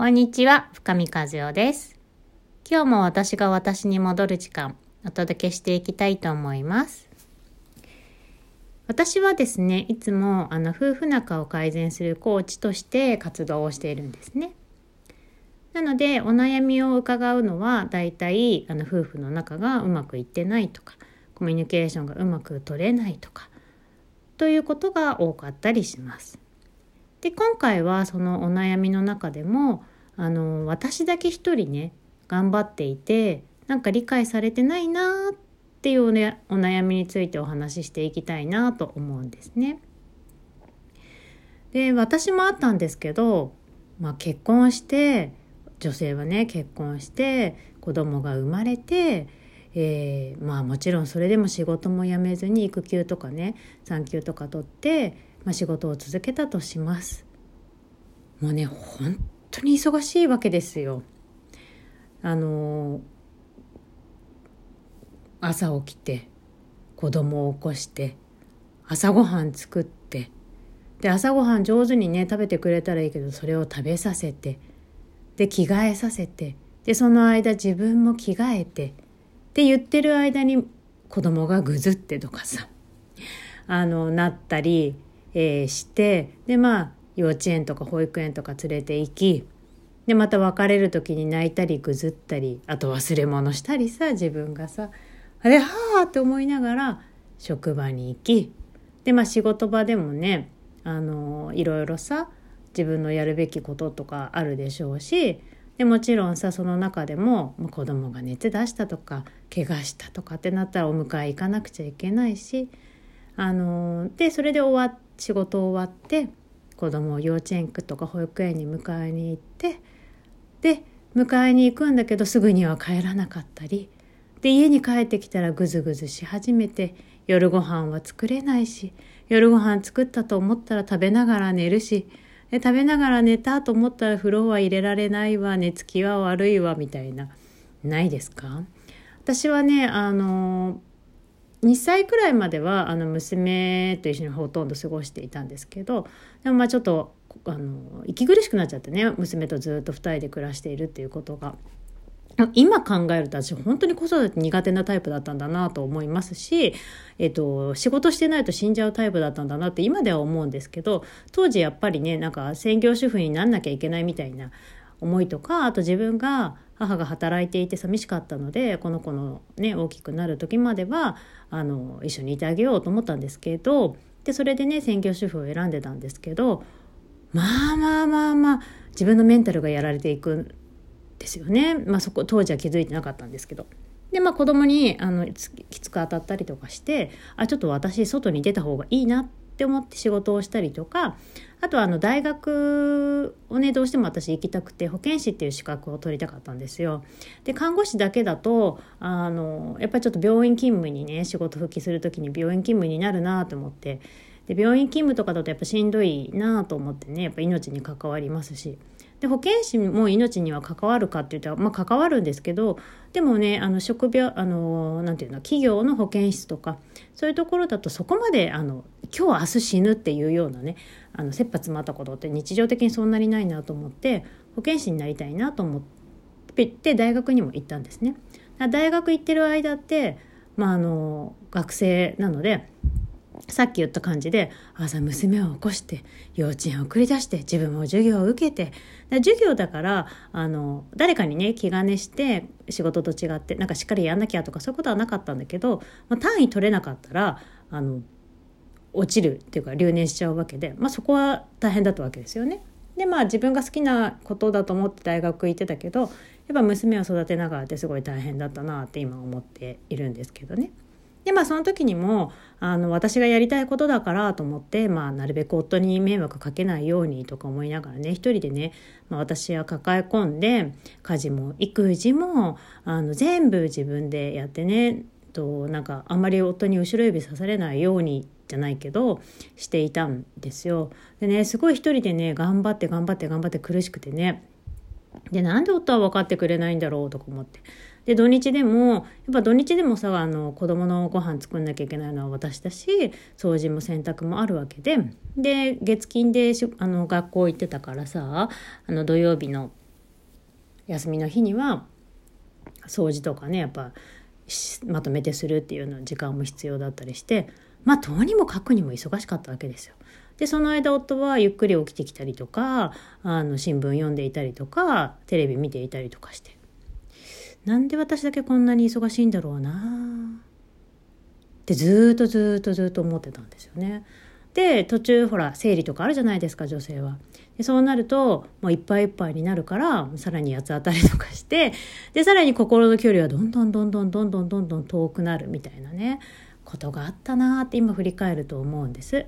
こんにちは、深見和代です。今日も私が私に戻る時間、お届けしていきたいと思います。私はですね、いつもあの夫婦仲を改善するコーチとして活動をしているんですね。なので、お悩みを伺うのは、だいたいあの夫婦の仲がうまくいってないとか、コミュニケーションがうまく取れないとか、ということが多かったりします。で今回はそのお悩みの中でもあの私だけ一人ね頑張っていてなんか理解されてないなっていうねお悩みについてお話ししていきたいなと思うんですね。で私もあったんですけど、まあ、結婚して女性はね結婚して子供が生まれてえー、まあもちろんそれでも仕事も辞めずに育休とかね産休とか取って、まあ、仕事を続けたとします。もうね本当に忙しいわけですよ。あの朝起きて子供を起こして朝ごはん作ってで朝ごはん上手にね食べてくれたらいいけどそれを食べさせてで着替えさせてでその間自分も着替えてって言ってる間に子供がぐずってとかさあのなったり、えー、してでまあ幼稚園とか保育園とか連れて行きでまた別れる時に泣いたりぐずったりあと忘れ物したりさ自分がさあれはあって思いながら職場に行きでまあ仕事場でもねあのいろいろさ自分のやるべきこととかあるでしょうしでもちろんさその中でも子供が熱出したとか怪我したとかってなったらお迎え行かなくちゃいけないしあのでそれで終わって仕事終わって子供を幼稚園とか保育園に迎えに行ってで迎えに行くんだけどすぐには帰らなかったりで家に帰ってきたらぐずぐずし始めて夜ご飯は作れないし夜ご飯作ったと思ったら食べながら寝るしで食べながら寝たと思ったら風呂は入れられないわ寝つきは悪いわみたいなないですか？私はねあの2歳くらいまではあの娘と一緒にほとんど過ごしていたんですけどでもまあちょっとあの息苦しくなっちゃってね娘とずっと2人で暮らしているっていうことが。今考えると私本当に子育て苦手なタイプだったんだなと思いますし、えっと、仕事してないと死んじゃうタイプだったんだなって今では思うんですけど当時やっぱりねなんか専業主婦になんなきゃいけないみたいな思いとかあと自分が母が働いていて寂しかったのでこの子のね大きくなる時まではあの一緒にいてあげようと思ったんですけどでそれでね専業主婦を選んでたんですけどまあまあまあまあ自分のメンタルがやられていくんですよね。まあそこ当時は気づいてなかったんですけど。でまあ子供にあのきつく当たったりとかしてあちょっと私外に出た方がいいなっって思って仕事をしたりとかあとはあの大学をねどうしても私行きたくて保健師っていう資格を取りたかったんですよ。で看護師だけだとあのやっぱりちょっと病院勤務にね仕事復帰する時に病院勤務になるなと思ってで病院勤務とかだとやっぱしんどいなと思ってねやっぱ命に関わりますし。で保健師も命には関わるかって言ったら、まあ、関わるんですけどでもねあの職病あのなんていうの企業の保健室とかそういうところだとそこまであの今日明日死ぬっていうようなねあの切羽詰まったことって日常的にそんなにないなと思って保健師になりたいなと思って大学にも行ったんですね。大学行ってる間って、まあ、あの学生なのでさっき言った感じで朝娘を起こして幼稚園を送り出して自分も授業を受けて授業だからあの誰かにね気兼ねして仕事と違ってなんかしっかりやんなきゃとかそういうことはなかったんだけど、まあ、単位取れなかったらあの落ちるっていうか留年しちゃうわけで、まあ、そこは大変だったわけですよね。でまあ自分が好きなことだと思って大学行ってたけどやっぱ娘を育てながらってすごい大変だったなって今思っているんですけどね。でまあその時にもあの私がやりたいことだからと思って、まあ、なるべく夫に迷惑かけないようにとか思いながらね一人でね、まあ、私は抱え込んで家事も育児もあの全部自分でやってねとなんかあんまり夫に後ろ指さされないようにじゃないけどしていたんですよ。でねすごい一人でね頑張って頑張って頑張って苦しくてねでなんで夫は分かってくれないんだろうとか思って。で土日でもやっぱ土日でもさあの子供のご飯作んなきゃいけないのは私だし掃除も洗濯もあるわけでで月金でしあの学校行ってたからさあの土曜日の休みの日には掃除とかねやっぱまとめてするっていうの時間も必要だったりしてまあとにもかくにも忙しかったわけですよ。でその間夫はゆっくり起きてきたりとかあの新聞読んでいたりとかテレビ見ていたりとかしてなんで私だけこんなに忙しいんだろうなってずっとずっとずっと思ってたんですよね。で途中ほら生理とかあるじゃないですか女性は。でそうなるともういっぱいいっぱいになるからさらに八つ当たりとかしてでさらに心の距離はどんどんどんどんどんどんどんどん遠くなるみたいなねことがあったなって今振り返ると思うんです。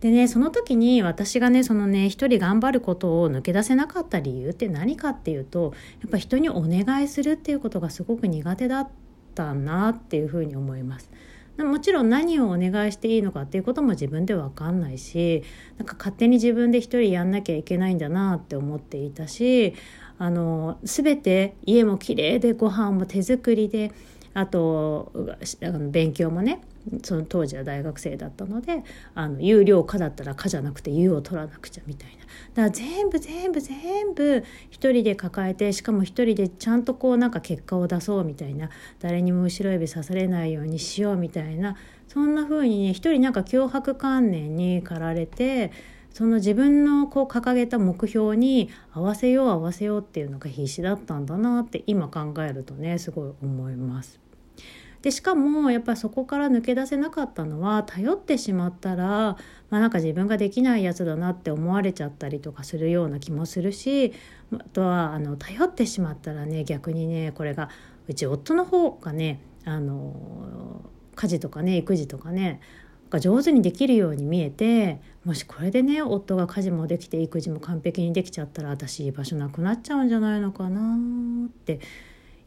でねその時に私がねそのね一人頑張ることを抜け出せなかった理由って何かっていうとやっぱ人にお願いするっていうことがすごく苦手だったなっていうふうに思います。もちろん何をお願いしていいのかっていうことも自分で分かんないしなんか勝手に自分で一人やんなきゃいけないんだなって思っていたしあの全て家もきれいでご飯も手作りであとあの勉強もねその当時は大学生だったのであの有料科だったら科じゃなくて有を取らなくちゃみたいな。だから全部全部全部一人で抱えてしかも一人でちゃんとこうなんか結果を出そうみたいな。誰にも後ろ指さされないようにしようみたいな。そんな風にね一人なんか脅迫観念に駆られてその自分のこう掲げた目標に合わせよう合わせようっていうのが必死だったんだなって今考えるとねすごい思います。でしかもやっぱそこから抜け出せなかったのは頼ってしまったら、まあ、なんか自分ができないやつだなって思われちゃったりとかするような気もするしあとはあの頼ってしまったらね逆にねこれがうち夫の方がねあの家事とかね育児とかねが上手にできるように見えてもしこれでね夫が家事もできて育児も完璧にできちゃったら私居場所なくなっちゃうんじゃないのかなって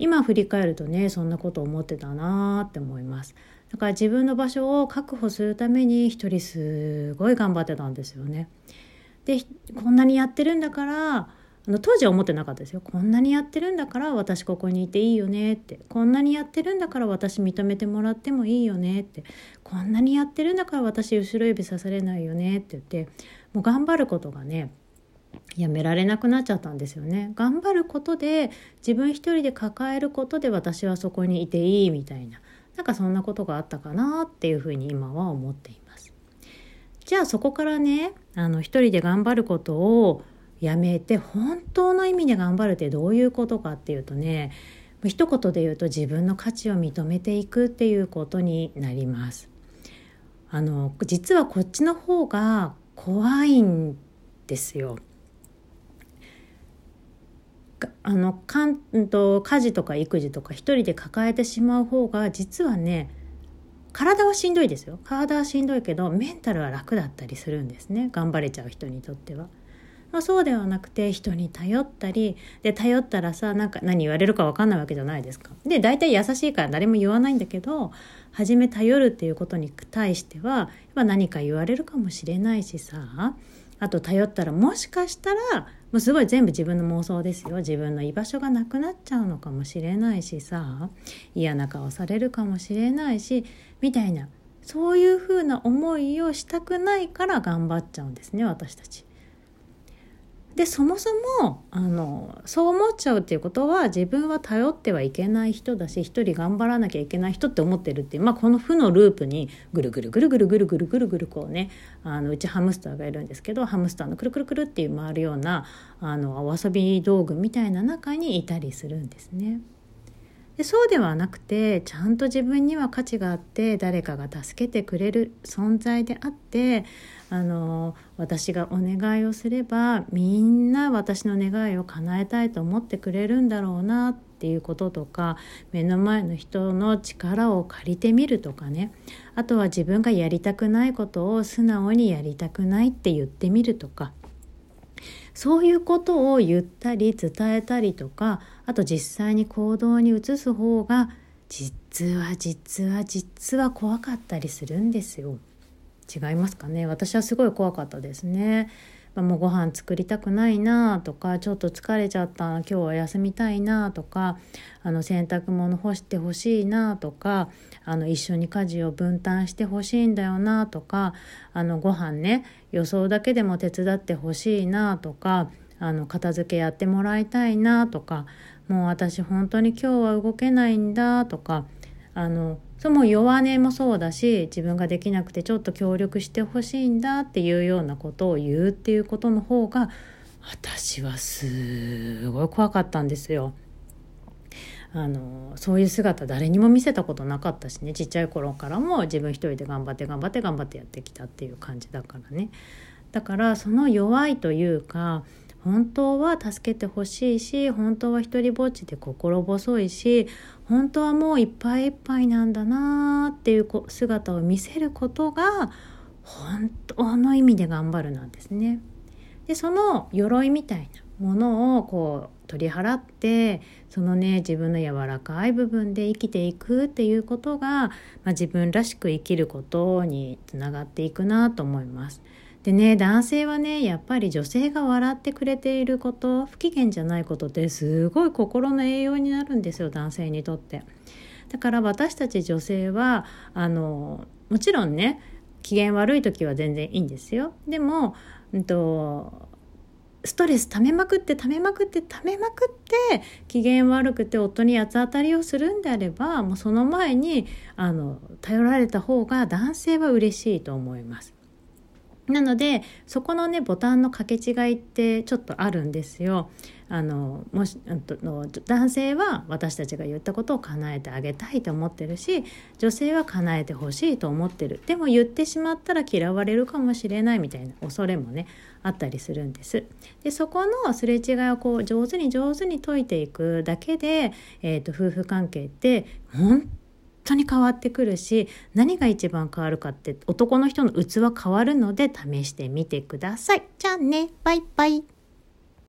今振り返るとねそんなこと思ってたなって思います。だから自分の場所を確保するために一人すごい頑張ってたんですよね。でこんなにやってるんだからあの当時は思ってなかったですよ。こんなにやってるんだから私ここにいていいよねって。こんなにやってるんだから私認めてもらってもいいよねって。こんなにやってるんだから私後ろ指さされないよねって言ってもう頑張ることがねやめられなくなっちゃったんですよね。頑張ることで自分一人で抱えることで私はそこにいていいみたいななんかそんなことがあったかなっていうふうに今は思っています。じゃあそこからねあの一人で頑張ることをやめて本当の意味で頑張るってどういうことかっていうとね一言で言うと自分の価値を認めていくっていうことになります。あの実はこっちの方が怖いんですよ。あのかんと家事とか育児とか一人で抱えてしまう方が実はね体はしんどいですよ体はしんどいけどメンタルは楽だったりするんですね頑張れちゃう人にとっては。まあ、そうではなくて人に頼ったりで頼ったらさなんか何言われるか分かんないわけじゃないですか。で大体優しいから誰も言わないんだけど初め頼るっていうことに対しては何か言われるかもしれないしさあと頼ったらもしかしたらもうすごい全部自分の妄想ですよ。自分の居場所がなくなっちゃうのかもしれないしさ。嫌な顔されるかもしれないし。みたいな。そういうふうな思いをしたくないから頑張っちゃうんですね私たち。でそもそもあのそう思っちゃうっていうことは自分は頼ってはいけない人だし一人頑張らなきゃいけない人って思ってるっていう、まあ、この負のループにぐるぐるぐるぐるぐるぐるぐるぐるこうねあのうちハムスターがいるんですけどハムスターのくるくるくるっていう回るようなあのお遊び道具みたいな中にいたりするんですね。でそうではなくてちゃんと自分には価値があって誰かが助けてくれる存在であってあの私がお願いをすればみんな私の願いを叶えたいと思ってくれるんだろうなっていうこととか目の前の人の力を借りてみるとかね。あとは自分がやりたくないことを素直にやりたくないって言ってみるとか。そういうことを言ったり伝えたりとかあと実際に行動に移す方が実は実は実は怖かったりするんですよ。違いますかね？私はすごい怖かったですね。まもうご飯作りたくないなとかちょっと疲れちゃった今日は休みたいなとかあの洗濯物干してほしいなとかあの一緒に家事を分担してほしいんだよなとかあのご飯ね予想だけでも手伝ってほしいなとかあの片付けやってもらいたいなとかもう私本当に今日は動けないんだとかあのその弱音もそうだし自分ができなくてちょっと協力してほしいんだっていうようなことを言うっていうことの方が私はすごい怖かったんですよ。あのそういう姿誰にも見せたことなかったしねちっちゃい頃からも自分一人で頑張って頑張って頑張ってやってきたっていう感じだからねだからその弱いというか本当は助けてほしいし本当は一りぼっちで心細いし本当はもういっぱいいっぱいなんだなっていう姿を見せることが本当の意味で頑張るなんですね。でその鎧みたいなものをこう取り払ってそのね自分の柔らかい部分で生きていくっていうことが、まあ、自分らしく生きることにつながっていくなと思います。でね男性はねやっぱり女性が笑ってくれていること不機嫌じゃないことってすごい心の栄養になるんですよ男性にとって。だから私たち女性はあのもちろんね機嫌悪い時は全然いいんですよ。でも、うんと、ストレス溜めまくって溜めまくって溜めまくって機嫌悪くて夫に八つ当たりをするんであればもうその前にあの頼られた方が男性は嬉しいと思います。なのでそこのねボタンの掛け違いってちょっとあるんですよ。あのもし男性は私たちが言ったことを叶えてあげたいと思ってるし女性は叶えてほしいと思ってるでも言ってしまったら嫌われるかもしれないみたいな恐れもねあったりするんです。でそこのすれ違いをこう上手に上手に解いていくだけで、えーと、と夫婦関係って本当に変わってくるし何が一番変わるかって男の人の器変わるので試してみてください。じゃあねバイバイ。